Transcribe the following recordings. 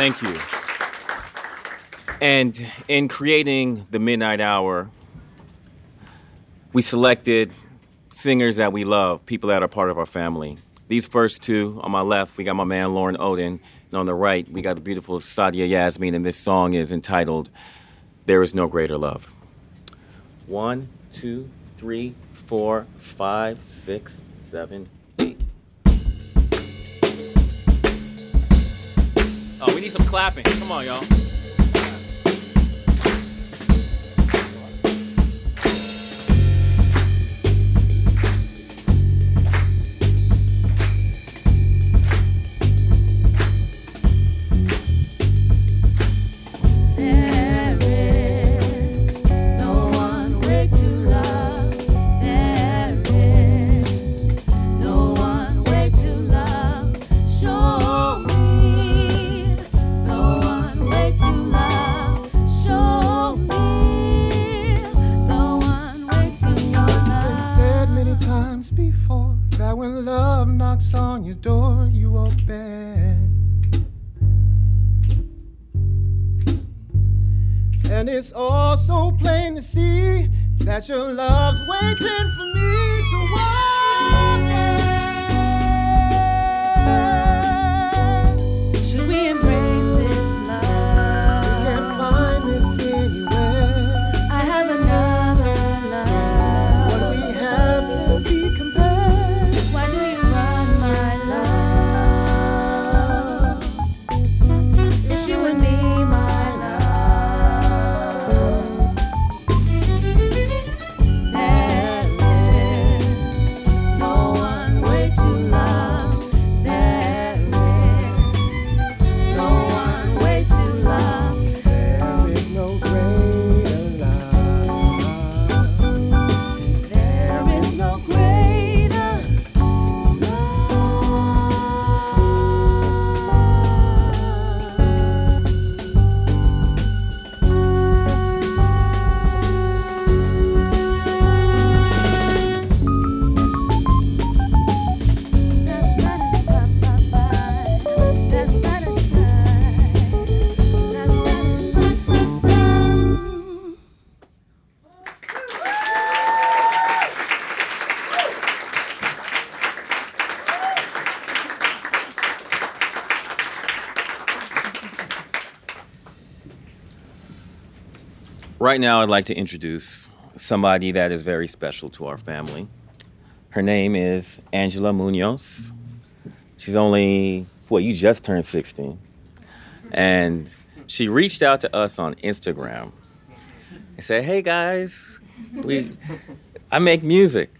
Thank you. And in creating the Midnight Hour, we selected singers that we love, people that are part of our family. These first two on my left, we got my man Loren Oden, and on the right, we got the beautiful Sadia Yasmin, and this song is entitled There Is No Greater Love. One, two, three, four, five, six, seven, we need some clapping. Come on, y'all. And it's all so plain to see that your love's waiting for me to walk Right now, I'd like to introduce somebody that is very special to our family. Her name is Angela Munoz. She's only, well, you just turned 16. And she reached out to us on Instagram and said, Hey guys, we, I make music.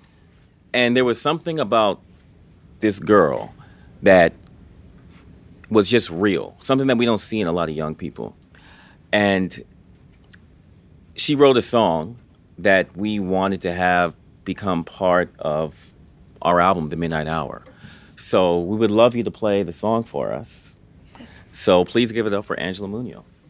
And there was something about this girl that was just real, something that we don't see in a lot of young people. And she wrote a song that we wanted to have become part of our album, The Midnight Hour. So we would love you to play the song for us. Yes. So please give it up for Angela Munoz.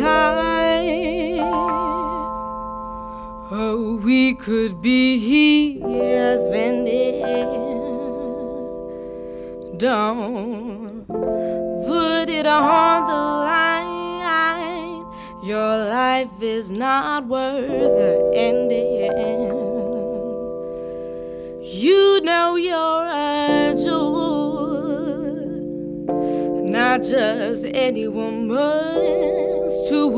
time. Could be spending. Don't put it on the line. Your life is not worth the ending. You know you're a jewel not just any woman's too.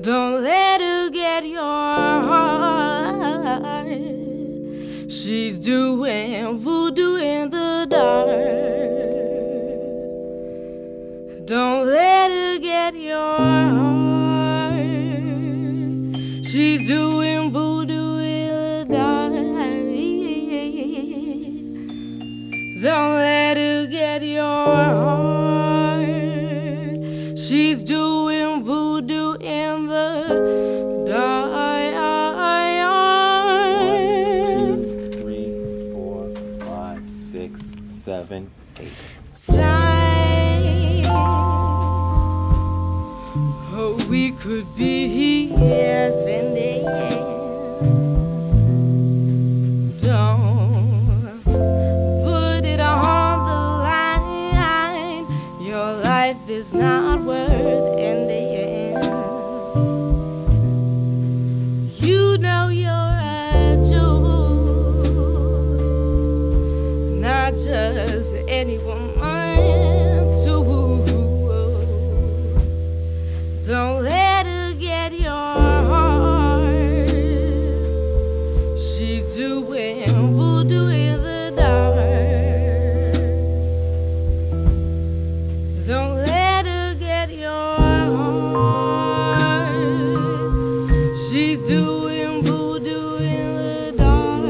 Don't let her your heart. She's doing voodoo in the dark. Don't let her get your heart. Get your heart. She's doing voodoo in the dark. Don't let her get your heart. She's doing voodoo in the dark.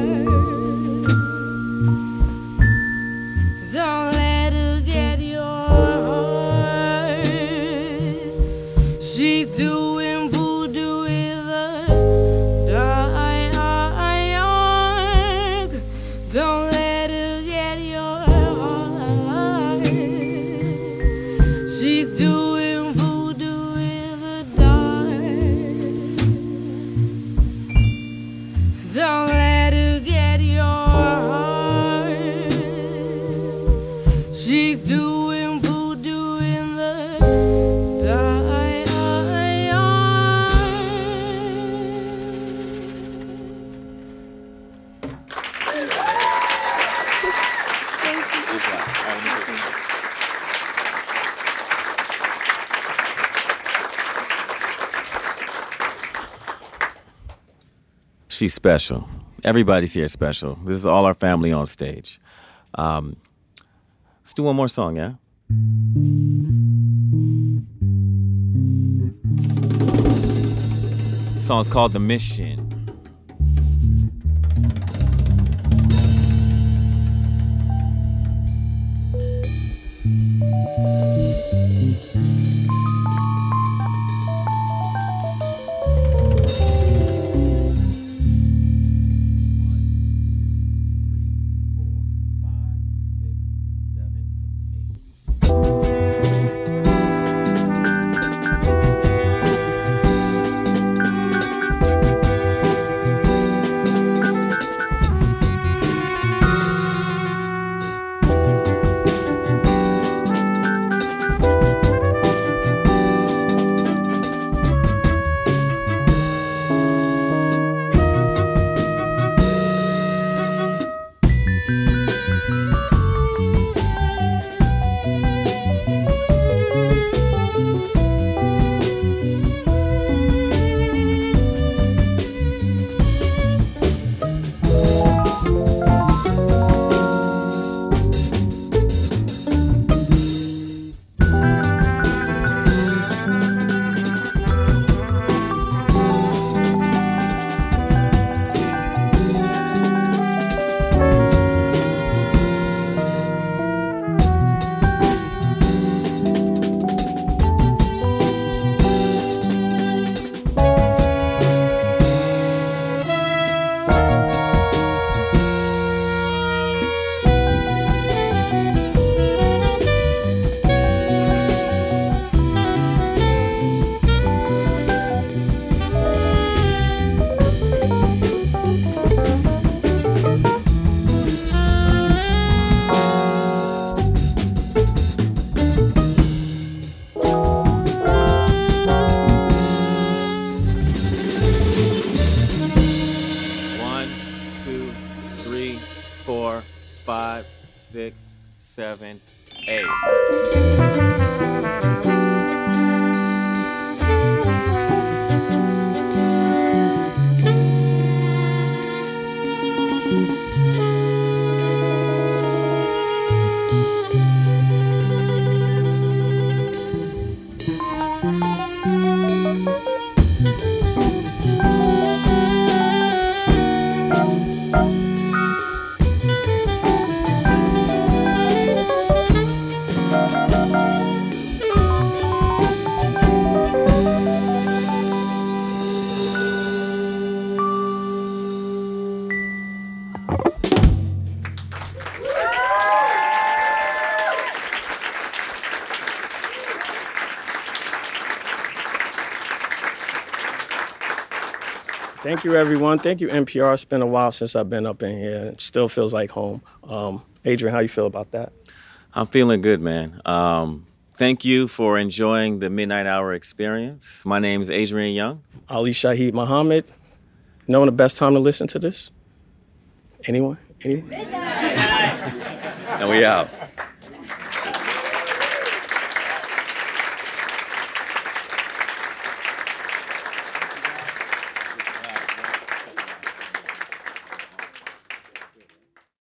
Don't let her get your heart. She's doing She's special. Everybody's here special. This is all our family on stage. Um, let's do one more song, yeah? The song's called The Mission. Seven, Thank you, everyone. Thank you, NPR. It's been a while since I've been up in here. It still feels like home. Um, Adrian, how you feel about that? I'm feeling good, man. Um, thank you for enjoying the Midnight Hour experience. My name is Adrian Younge. Ali Shaheed Muhammad. Knowing the best time to listen to this? Anyone? Anyone? And we out.